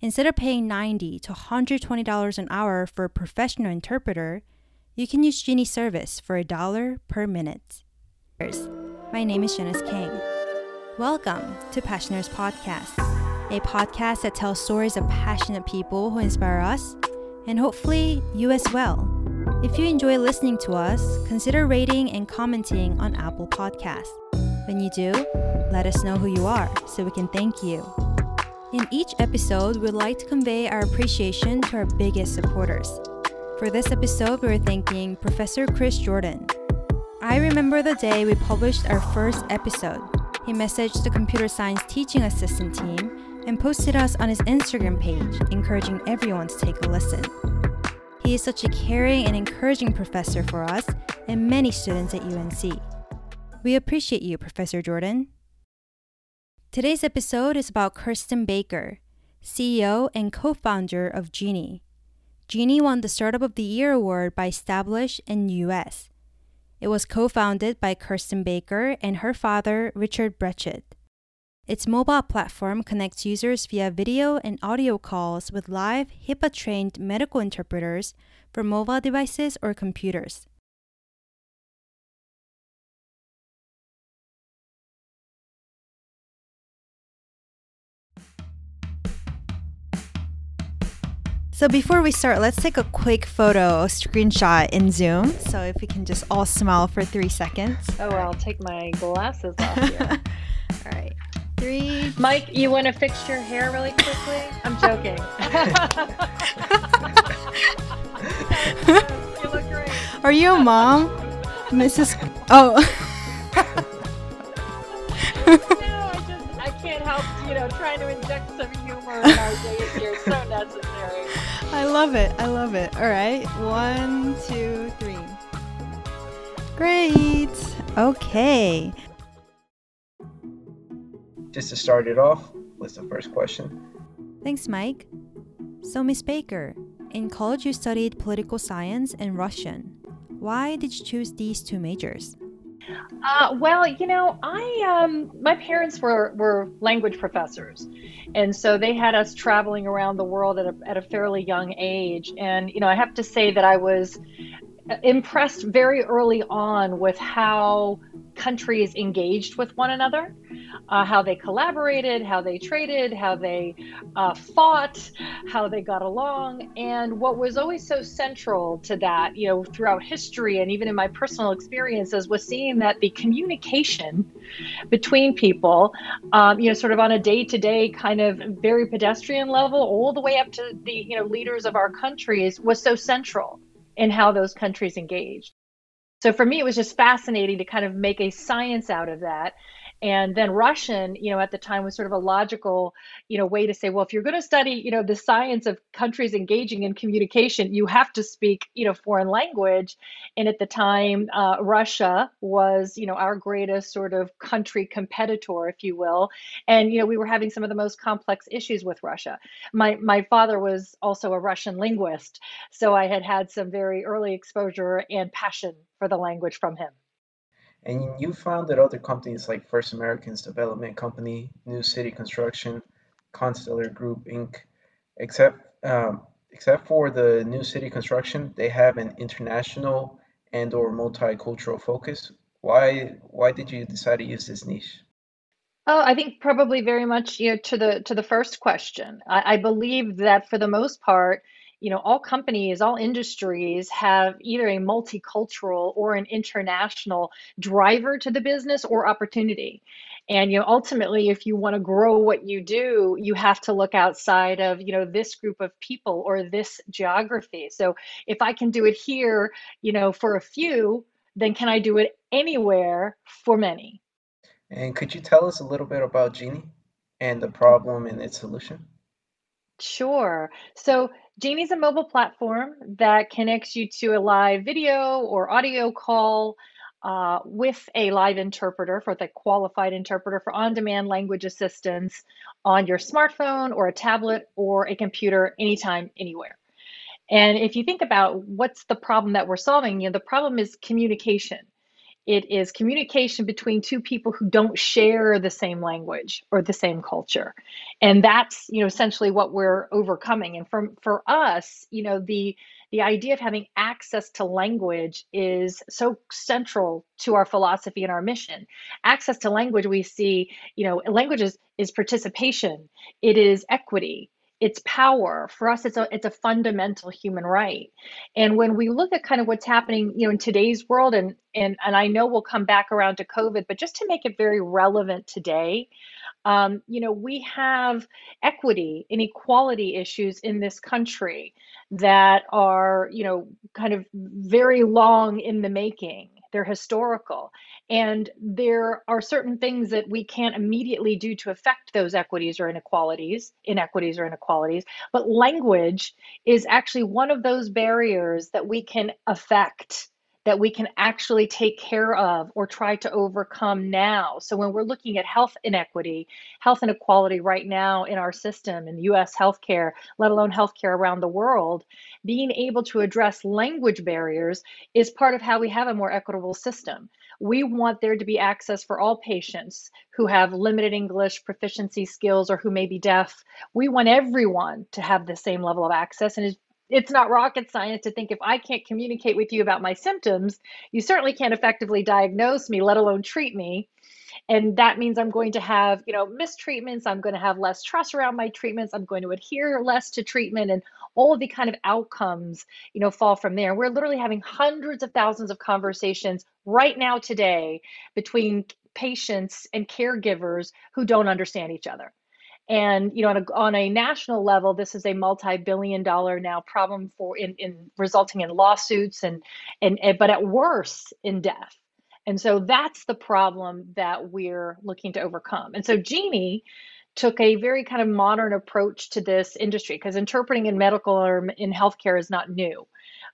Instead of paying $90 to $120 an hour for a professional interpreter, you can use Jeenie's service for a dollar per minute. My name is Janice Kang. Welcome to Passioners Podcast, a podcast that tells stories of passionate people who inspire us, and hopefully you as well. If you enjoy listening to us, consider rating and commenting on Apple Podcasts. When you do, let us know who you are so we can thank you. In each episode, we'd like to convey our appreciation to our biggest supporters. For this episode, we are thanking Professor Chris Jordan. I remember the day we published our first episode. He messaged the computer science teaching assistant team and posted us on his Instagram page, encouraging everyone to take a listen. He is such a caring and encouraging professor for us and many students at UNC. We appreciate you, Professor Jordan. Today's episode is about Kirsten Baker, CEO and co founder of Jeenie. Jeenie won the Startup of the Year award by Stablish in US. It was co founded by Kirsten Baker and her father, Richard Brecht. Its mobile platform connects users via video and audio calls with live, HIPAA trained medical interpreters for mobile devices or computers. So before we start, let's take a quick photo a screenshot in Zoom. So if we can just all smile for three seconds. Oh, I'll take my glasses off here. all right. Three. Mike, you want to fix your hair really quickly? I'm joking. you look great. Are you a mom? Mrs. Oh. no, I just I can't help, you know, trying to inject some humor in our day here. It's so necessary. I love it. I love it. All right. One, two, three. Great. Okay. Just to start it off, what's the first question? Thanks, Mike. So, Miss Baker, in college you studied political science and Russian. Why did you choose these two majors? Uh, well, you know, I um, my parents were were language professors, and so they had us traveling around the world at a at a fairly young age. And you know, I have to say that I was impressed very early on with how countries engaged with one another, uh, how they collaborated, how they traded, how they uh, fought, how they got along. And what was always so central to that, you know, throughout history and even in my personal experiences, was seeing that the communication between people, um, you know, sort of on a day to day kind of very pedestrian level, all the way up to the, you know, leaders of our countries was so central in how those countries engaged. So for me, it was just fascinating to kind of make a science out of that. And then Russian, you know, at the time was sort of a logical, you know, way to say, well, if you're going to study, you know, the science of countries engaging in communication, you have to speak, you know, foreign language. And at the time, uh, Russia was, you know, our greatest sort of country competitor, if you will. And you know, we were having some of the most complex issues with Russia. My my father was also a Russian linguist, so I had had some very early exposure and passion for the language from him. And you founded other companies like First Americans Development Company, New City Construction, Constellar Group Inc. Except um, except for the New City Construction, they have an international and or multicultural focus. Why why did you decide to use this niche? Oh, I think probably very much, you know, to the to the first question. I, I believe that for the most part, you know, all companies, all industries have either a multicultural or an international driver to the business or opportunity. And you know, ultimately, if you want to grow what you do, you have to look outside of you know this group of people or this geography. So if I can do it here, you know, for a few, then can I do it anywhere for many? And could you tell us a little bit about Jeenie and the problem and its solution? Sure. So Jeenie's a mobile platform that connects you to a live video or audio call uh, with a live interpreter for the qualified interpreter for on demand language assistance on your smartphone or a tablet or a computer anytime, anywhere. And if you think about what's the problem that we're solving, you know, the problem is communication it is communication between two people who don't share the same language or the same culture. And that's you know essentially what we're overcoming. And from for us you know the the idea of having access to language is so central to our philosophy and our mission. Access to language we see you know language is, is participation. It is equity it's power. For us it's a it's a fundamental human right. And when we look at kind of what's happening you know in today's world and and and i know we'll come back around to covid but just to make it very relevant today um, you know we have equity and equality issues in this country that are you know kind of very long in the making they're historical and there are certain things that we can't immediately do to affect those equities or inequalities, inequities or inequalities. But language is actually one of those barriers that we can affect that we can actually take care of or try to overcome now. So, when we're looking at health inequity, health inequality right now in our system, in US healthcare, let alone healthcare around the world, being able to address language barriers is part of how we have a more equitable system. We want there to be access for all patients who have limited English proficiency skills or who may be deaf. We want everyone to have the same level of access. And it's not rocket science to think if I can't communicate with you about my symptoms, you certainly can't effectively diagnose me, let alone treat me. And that means I'm going to have, you know, mistreatments. I'm going to have less trust around my treatments. I'm going to adhere less to treatment, and all of the kind of outcomes, you know, fall from there. We're literally having hundreds of thousands of conversations right now today between patients and caregivers who don't understand each other. And you know, on a, on a national level, this is a multi-billion-dollar now problem for in, in resulting in lawsuits and, and and but at worst in death. And so that's the problem that we're looking to overcome. And so Jeenie took a very kind of modern approach to this industry because interpreting in medical or in healthcare is not new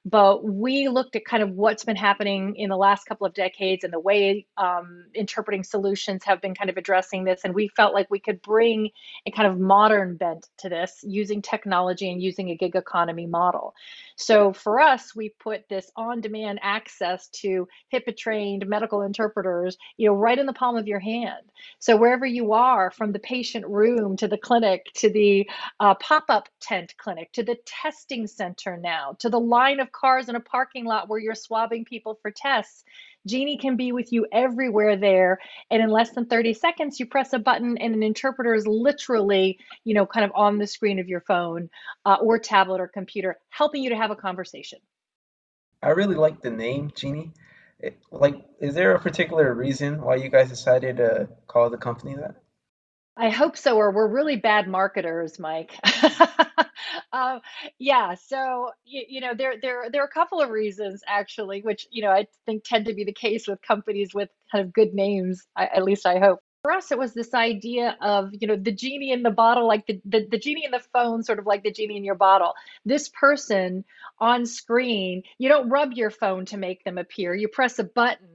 but we looked at kind of what's been happening in the last couple of decades and the way um, interpreting solutions have been kind of addressing this. And we felt like we could bring a kind of modern bent to this using technology and using a gig economy model. So for us, we put this on-demand access to HIPAA trained medical interpreters, you know, right in the palm of your hand. So wherever you are, from the patient room to the clinic to the uh, pop-up tent clinic to the testing center now to the line of cars in a parking lot where you're swabbing people for tests. Jeenie can be with you everywhere there. And in less than 30 seconds, you press a button and an interpreter is literally, you know, kind of on the screen of your phone uh, or tablet or computer, helping you to have a conversation. I really like the name Jeenie. It, like, is there a particular reason why you guys decided to call the company that? I hope so, or we're really bad marketers, Mike. um, yeah, so you, you know there there there are a couple of reasons actually, which you know I think tend to be the case with companies with kind of good names. I, at least I hope. For us, it was this idea of you know the genie in the bottle, like the, the the genie in the phone, sort of like the genie in your bottle. This person on screen, you don't rub your phone to make them appear. You press a button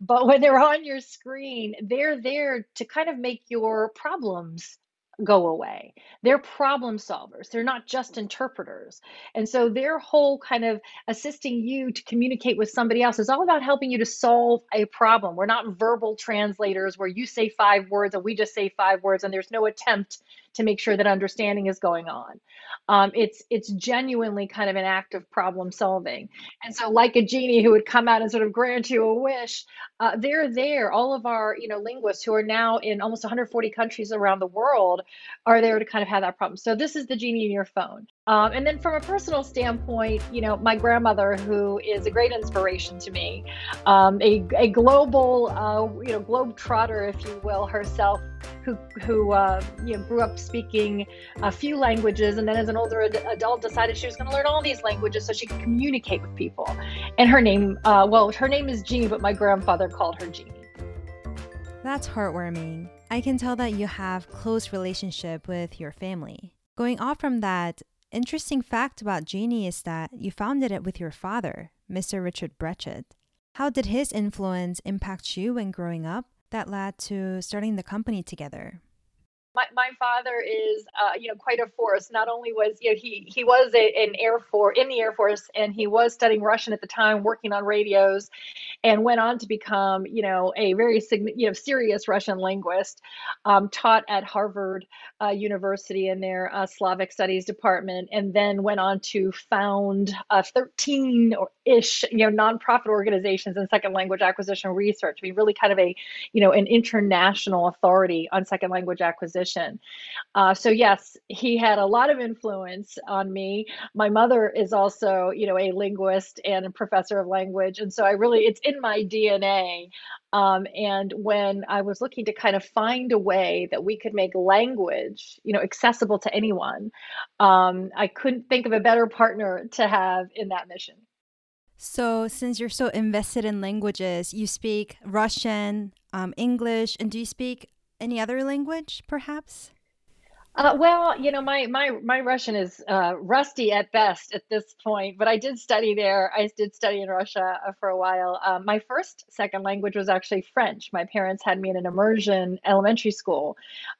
but when they're on your screen, they're there to kind of make your problems go away. They're problem solvers. They're not just interpreters. And so their whole kind of assisting you to communicate with somebody else is all about helping you to solve a problem. We're not verbal translators where you say five words and we just say five words and there's no attempt to make sure that understanding is going on. Um, it's it's genuinely kind of an act of problem solving. And so, like a genie who would come out and sort of grant you a wish, uh, they're there. All of our you know linguists who are now in almost 140 countries around the world are there to kind of have that problem. So this is the genie in your phone. Um, and then from a personal standpoint, you know, my grandmother, who is a great inspiration to me, um, a, a global, uh, you know, globe trotter, if you will, herself, who, who uh, you know, grew up speaking a few languages and then as an older ad- adult decided she was going to learn all these languages so she could communicate with people. And her name, uh, well, her name is Jeannie, but my grandfather called her Jeannie. That's heartwarming. I can tell that you have close relationship with your family. Going off from that, interesting fact about Jeenie is that you founded it with your father, Mr. Richard Brecht. How did his influence impact you when growing up that led to starting the company together? My, my father is, uh, you know, quite a force. Not only was, you know, he he was a, an air force in the Air Force, and he was studying Russian at the time, working on radios, and went on to become, you know, a very you know serious Russian linguist. Um, taught at Harvard uh, University in their uh, Slavic Studies department, and then went on to found uh, 13 ish, you know, nonprofit organizations in second language acquisition research. I mean, really kind of a, you know, an international authority on second language acquisition. Uh, so yes, he had a lot of influence on me. My mother is also, you know, a linguist and a professor of language, and so I really, it's in my DNA. Um, and when I was looking to kind of find a way that we could make language, you know, accessible to anyone, um, I couldn't think of a better partner to have in that mission. So, since you're so invested in languages, you speak Russian, um, English, and do you speak any other language, perhaps? Uh, well, you know, my my my Russian is uh, rusty at best at this point, but I did study there. I did study in Russia uh, for a while. Uh, my first second language was actually French. My parents had me in an immersion elementary school,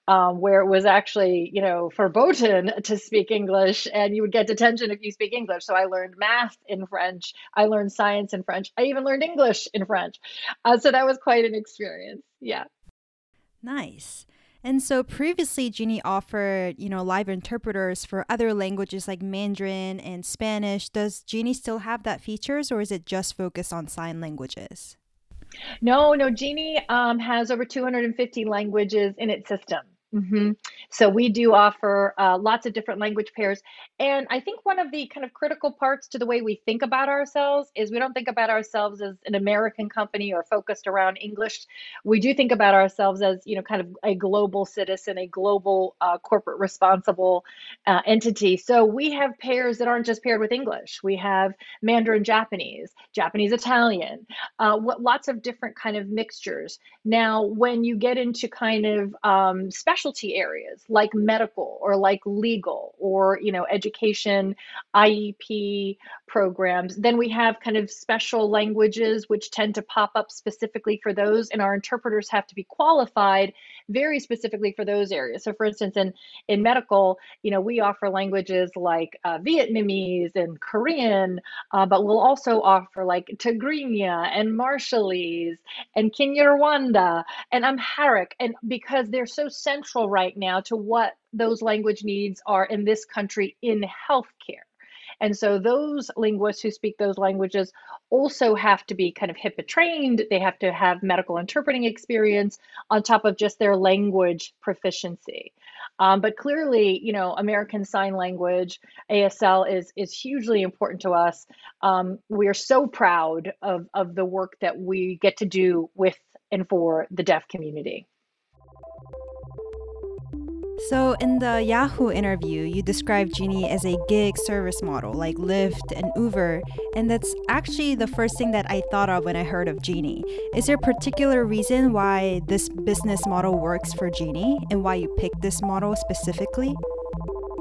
um, where it was actually, you know, verboten to speak English, and you would get detention if you speak English. So I learned math in French. I learned science in French. I even learned English in French. Uh, so that was quite an experience. Yeah. Nice. And so previously, Jeenie offered, you know, live interpreters for other languages like Mandarin and Spanish. Does Jeenie still have that features or is it just focused on sign languages? No, no, Jeenie um, has over 250 languages in its system. Hmm So we do offer uh, lots of different language pairs. And I think one of the kind of critical parts to the way we think about ourselves is we don't think about ourselves as an American company or focused around English. We do think about ourselves as, you know, kind of a global citizen, a global uh, corporate responsible uh, entity. So we have pairs that aren't just paired with English. We have Mandarin Japanese, Japanese Italian, uh, what, lots of different kind of mixtures. Now, when you get into kind of um, specialty areas like medical or like legal or, you know, education, IEP programs, then we have kind of special languages which tend to pop up specifically for those, and our interpreters have to be qualified very specifically for those areas. So, for instance, in in medical, you know, we offer languages like uh, Vietnamese and Korean, uh, but we'll also offer like Tigrinya and Marshallese and Kinyarwanda and Amharic, and because they're so central right now to what those language needs are in this country in healthcare. And so those linguists who speak those languages also have to be kind of HIPAA trained. They have to have medical interpreting experience on top of just their language proficiency. Um, but clearly, you know, American Sign Language (ASL) is is hugely important to us. Um, we are so proud of of the work that we get to do with and for the deaf community. So, in the Yahoo interview, you described Jeenie as a gig service model like Lyft and Uber, and that's actually the first thing that I thought of when I heard of Jeenie. Is there a particular reason why this business model works for Jeenie and why you picked this model specifically?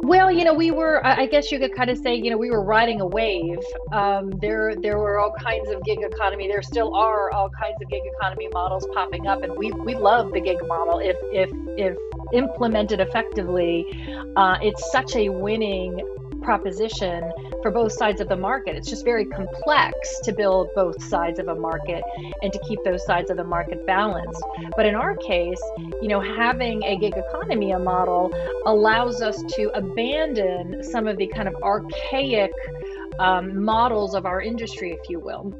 Well, you know, we were, I guess you could kind of say, you know, we were riding a wave. Um, there, there were all kinds of gig economy. There still are all kinds of gig economy models popping up, and we, we love the gig model. If, if, if implemented effectively, uh, it's such a winning proposition for both sides of the market. It's just very complex to build both sides of a market and to keep those sides of the market balanced. But in our case, you know, having a gig economy a model allows us to abandon some of the kind of archaic um, models of our industry, if you will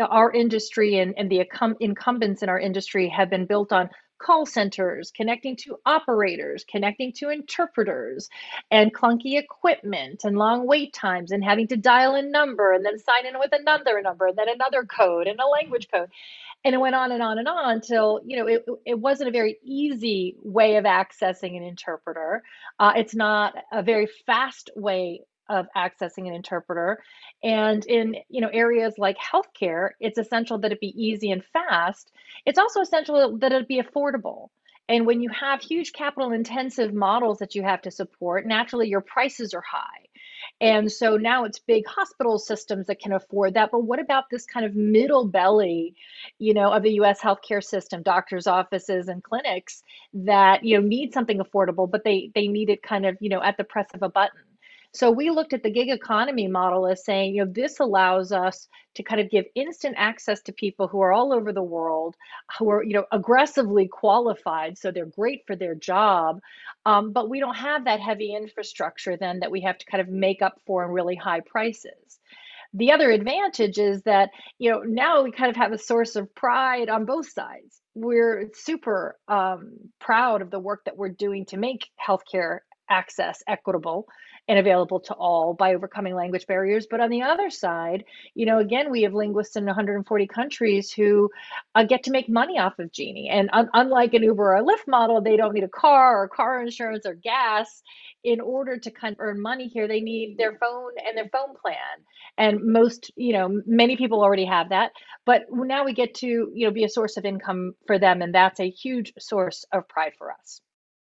our industry and, and the incumbents in our industry have been built on call centers, connecting to operators, connecting to interpreters, and clunky equipment and long wait times, and having to dial a number and then sign in with another number and then another code and a language code. And it went on and on and on until, you know, it, it wasn't a very easy way of accessing an interpreter. Uh, it's not a very fast way of accessing an interpreter and in you know areas like healthcare it's essential that it be easy and fast it's also essential that it be affordable and when you have huge capital intensive models that you have to support naturally your prices are high And so now it's big hospital systems that can afford that. But what about this kind of middle belly, you know, of the US healthcare system, doctors' offices and clinics that, you know, need something affordable, but they they need it kind of, you know, at the press of a button. So we looked at the gig economy model as saying, you know, this allows us to kind of give instant access to people who are all over the world, who are, you know, aggressively qualified. So they're great for their job. Um, but we don't have that heavy infrastructure then that we have to kind of make up for in really high prices the other advantage is that you know now we kind of have a source of pride on both sides we're super um, proud of the work that we're doing to make healthcare access equitable and available to all by overcoming language barriers. But on the other side, you know, again, we have linguists in 140 countries who uh, get to make money off of Jeenie. And un- unlike an Uber or a Lyft model, they don't need a car or car insurance or gas in order to kind of earn money here. They need their phone and their phone plan. And most, you know, many people already have that. But now we get to, you know, be a source of income for them. And that's a huge source of pride for us.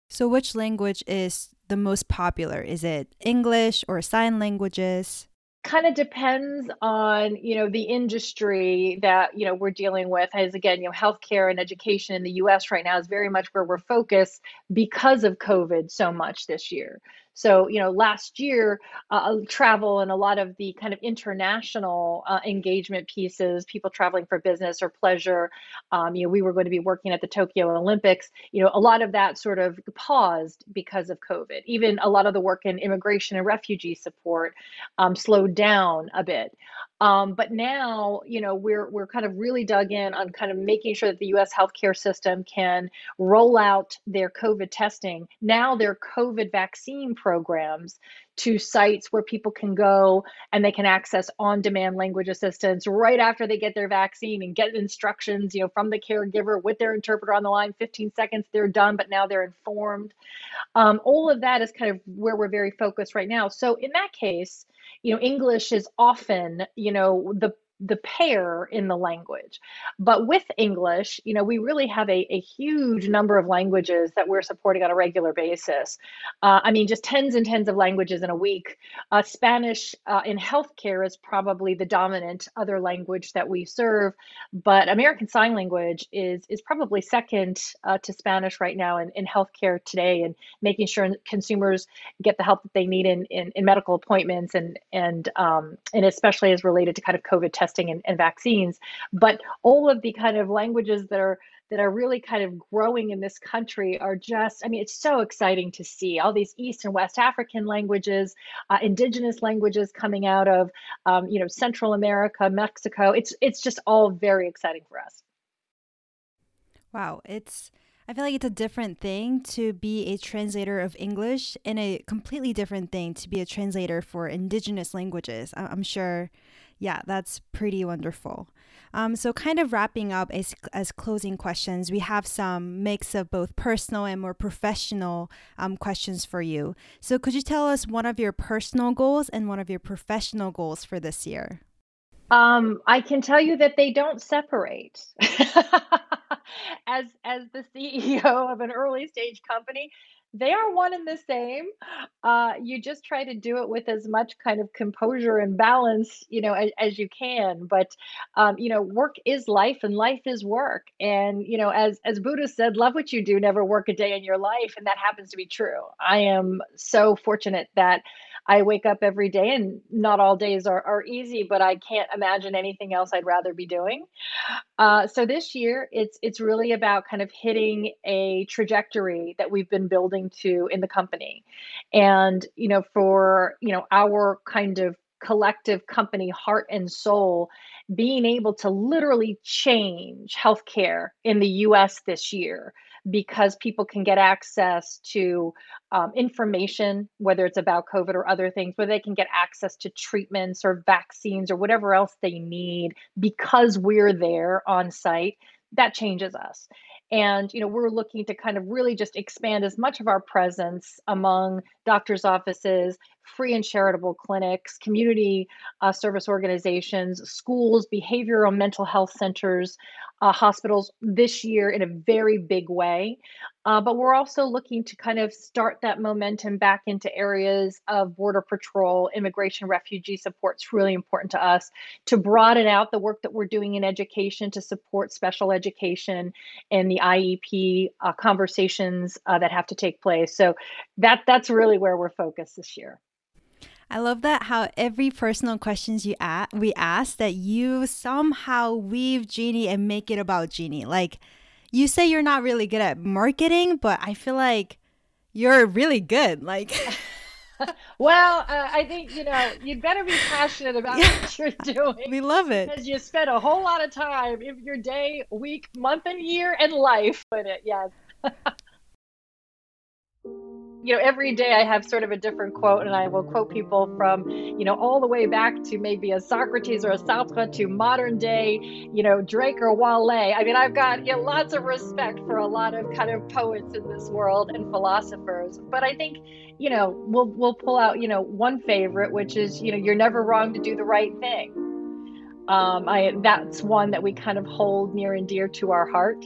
So, which language is the most popular? Is it English or sign languages? kind of depends on you know the industry that you know we're dealing with as again you know healthcare and education in the US right now is very much where we're focused because of covid so much this year so, you know, last year, uh, travel and a lot of the kind of international uh, engagement pieces, people traveling for business or pleasure, um, you know, we were going to be working at the Tokyo Olympics. You know, a lot of that sort of paused because of COVID. Even a lot of the work in immigration and refugee support um, slowed down a bit. Um, but now, you know, we're we're kind of really dug in on kind of making sure that the U.S. healthcare system can roll out their COVID testing. Now, their COVID vaccine programs to sites where people can go and they can access on-demand language assistance right after they get their vaccine and get instructions, you know, from the caregiver with their interpreter on the line. 15 seconds, they're done, but now they're informed. Um, all of that is kind of where we're very focused right now. So in that case you know english is often you know the the pair in the language. But with English, you know, we really have a, a huge number of languages that we're supporting on a regular basis. Uh, I mean, just tens and tens of languages in a week. Uh, Spanish uh, in healthcare is probably the dominant other language that we serve, but American Sign Language is is probably second uh, to Spanish right now in, in healthcare today, and making sure consumers get the help that they need in, in, in medical appointments and and um, and especially as related to kind of COVID testing testing and, and vaccines, but all of the kind of languages that are that are really kind of growing in this country are just, I mean, it's so exciting to see all these East and West African languages, uh, indigenous languages coming out of, um, you know, Central America, Mexico. It's it's just all very exciting for us. Wow, it's I feel like it's a different thing to be a translator of English and a completely different thing to be a translator for indigenous languages. I'm sure yeah, that's pretty wonderful. Um, so, kind of wrapping up as, as closing questions, we have some mix of both personal and more professional um, questions for you. So, could you tell us one of your personal goals and one of your professional goals for this year? Um, I can tell you that they don't separate. as as the CEO of an early stage company, they are one and the same. Uh, you just try to do it with as much kind of composure and balance, you know, as, as you can. But um, you know, work is life, and life is work. And you know, as as Buddha said, love what you do, never work a day in your life, and that happens to be true. I am so fortunate that I wake up every day, and not all days are, are easy, but I can't imagine anything else I'd rather be doing. Uh, so this year, it's it's really about kind of hitting a trajectory that we've been building to in the company, and you know, for you know our kind of collective company heart and soul being able to literally change healthcare in the US this year because people can get access to um, information, whether it's about COVID or other things, where they can get access to treatments or vaccines or whatever else they need because we're there on site. That changes us. And you know, we're looking to kind of really just expand as much of our presence among doctors' offices, free and charitable clinics, community uh, service organizations, schools, behavioral mental health centers, uh, hospitals this year in a very big way. Uh, but we're also looking to kind of start that momentum back into areas of border patrol, immigration, refugee support. It's really important to us to broaden out the work that we're doing in education to support special education and the IEP uh, conversations uh, that have to take place. So that that's really where we're focused this year. I love that how every personal questions you ask, we ask that you somehow weave Jeenie and make it about Jeenie. Like you say you're not really good at marketing, but I feel like you're really good. Like well, uh, I think you know you'd better be passionate about yeah. what you're doing. We love it because you spend a whole lot of time in your day, week, month, and year, and life in it. Yes. you know every day i have sort of a different quote and i will quote people from you know all the way back to maybe a socrates or a sartre to modern day you know drake or wale. I mean i've got you know, lots of respect for a lot of kind of poets in this world and philosophers. But i think you know we'll we'll pull out you know one favorite which is you know you're never wrong to do the right thing. Um, I, that's one that we kind of hold near and dear to our heart.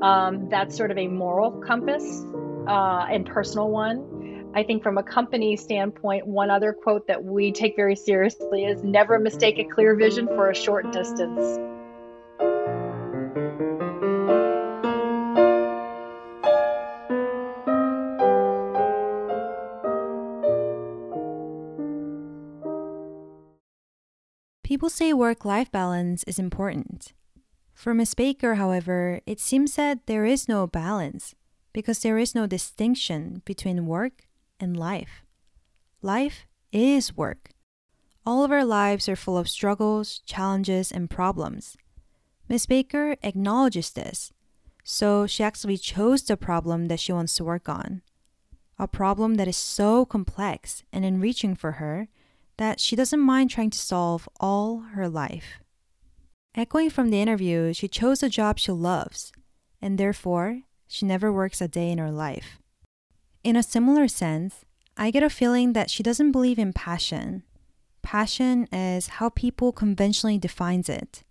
Um, that's sort of a moral compass uh, and personal one. I think from a company standpoint, one other quote that we take very seriously is never mistake a clear vision for a short distance. People say work life balance is important. For Ms. Baker, however, it seems that there is no balance because there is no distinction between work and life. Life is work. All of our lives are full of struggles, challenges, and problems. Ms. Baker acknowledges this, so she actually chose the problem that she wants to work on. A problem that is so complex and enriching for her that she doesn't mind trying to solve all her life. Echoing from the interview, she chose a job she loves, and therefore she never works a day in her life. In a similar sense, I get a feeling that she doesn't believe in passion. Passion is how people conventionally defines it.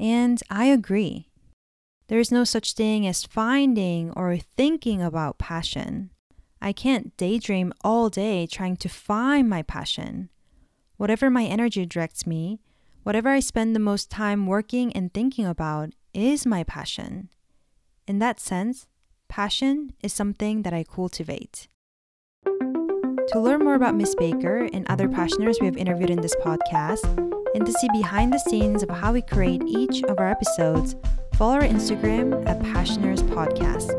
And I agree. There is no such thing as finding or thinking about passion. I can't daydream all day trying to find my passion. Whatever my energy directs me, whatever I spend the most time working and thinking about is my passion. In that sense, Passion is something that I cultivate. To learn more about Miss Baker and other passioners we have interviewed in this podcast, and to see behind the scenes of how we create each of our episodes, follow our Instagram at Passioners Podcast.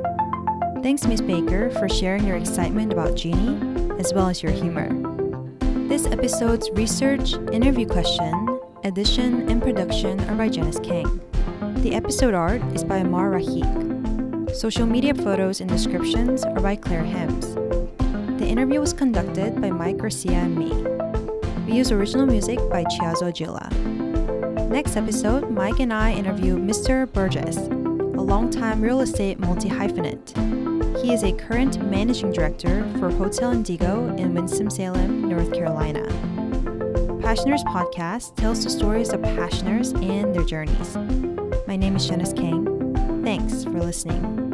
Thanks, Miss Baker, for sharing your excitement about Jeenie as well as your humor. This episode's research, interview question, edition, and production are by Janice King. The episode art is by Amar Rahik. Social media photos and descriptions are by Claire Hems. The interview was conducted by Mike Garcia and me. We use original music by Chiazo Gila. Next episode, Mike and I interview Mr. Burgess, a longtime real estate multi hyphenate. He is a current managing director for Hotel Indigo in Winston-Salem, North Carolina. Passioners Podcast tells the stories of passioners and their journeys. My name is Janice King. Thanks for listening.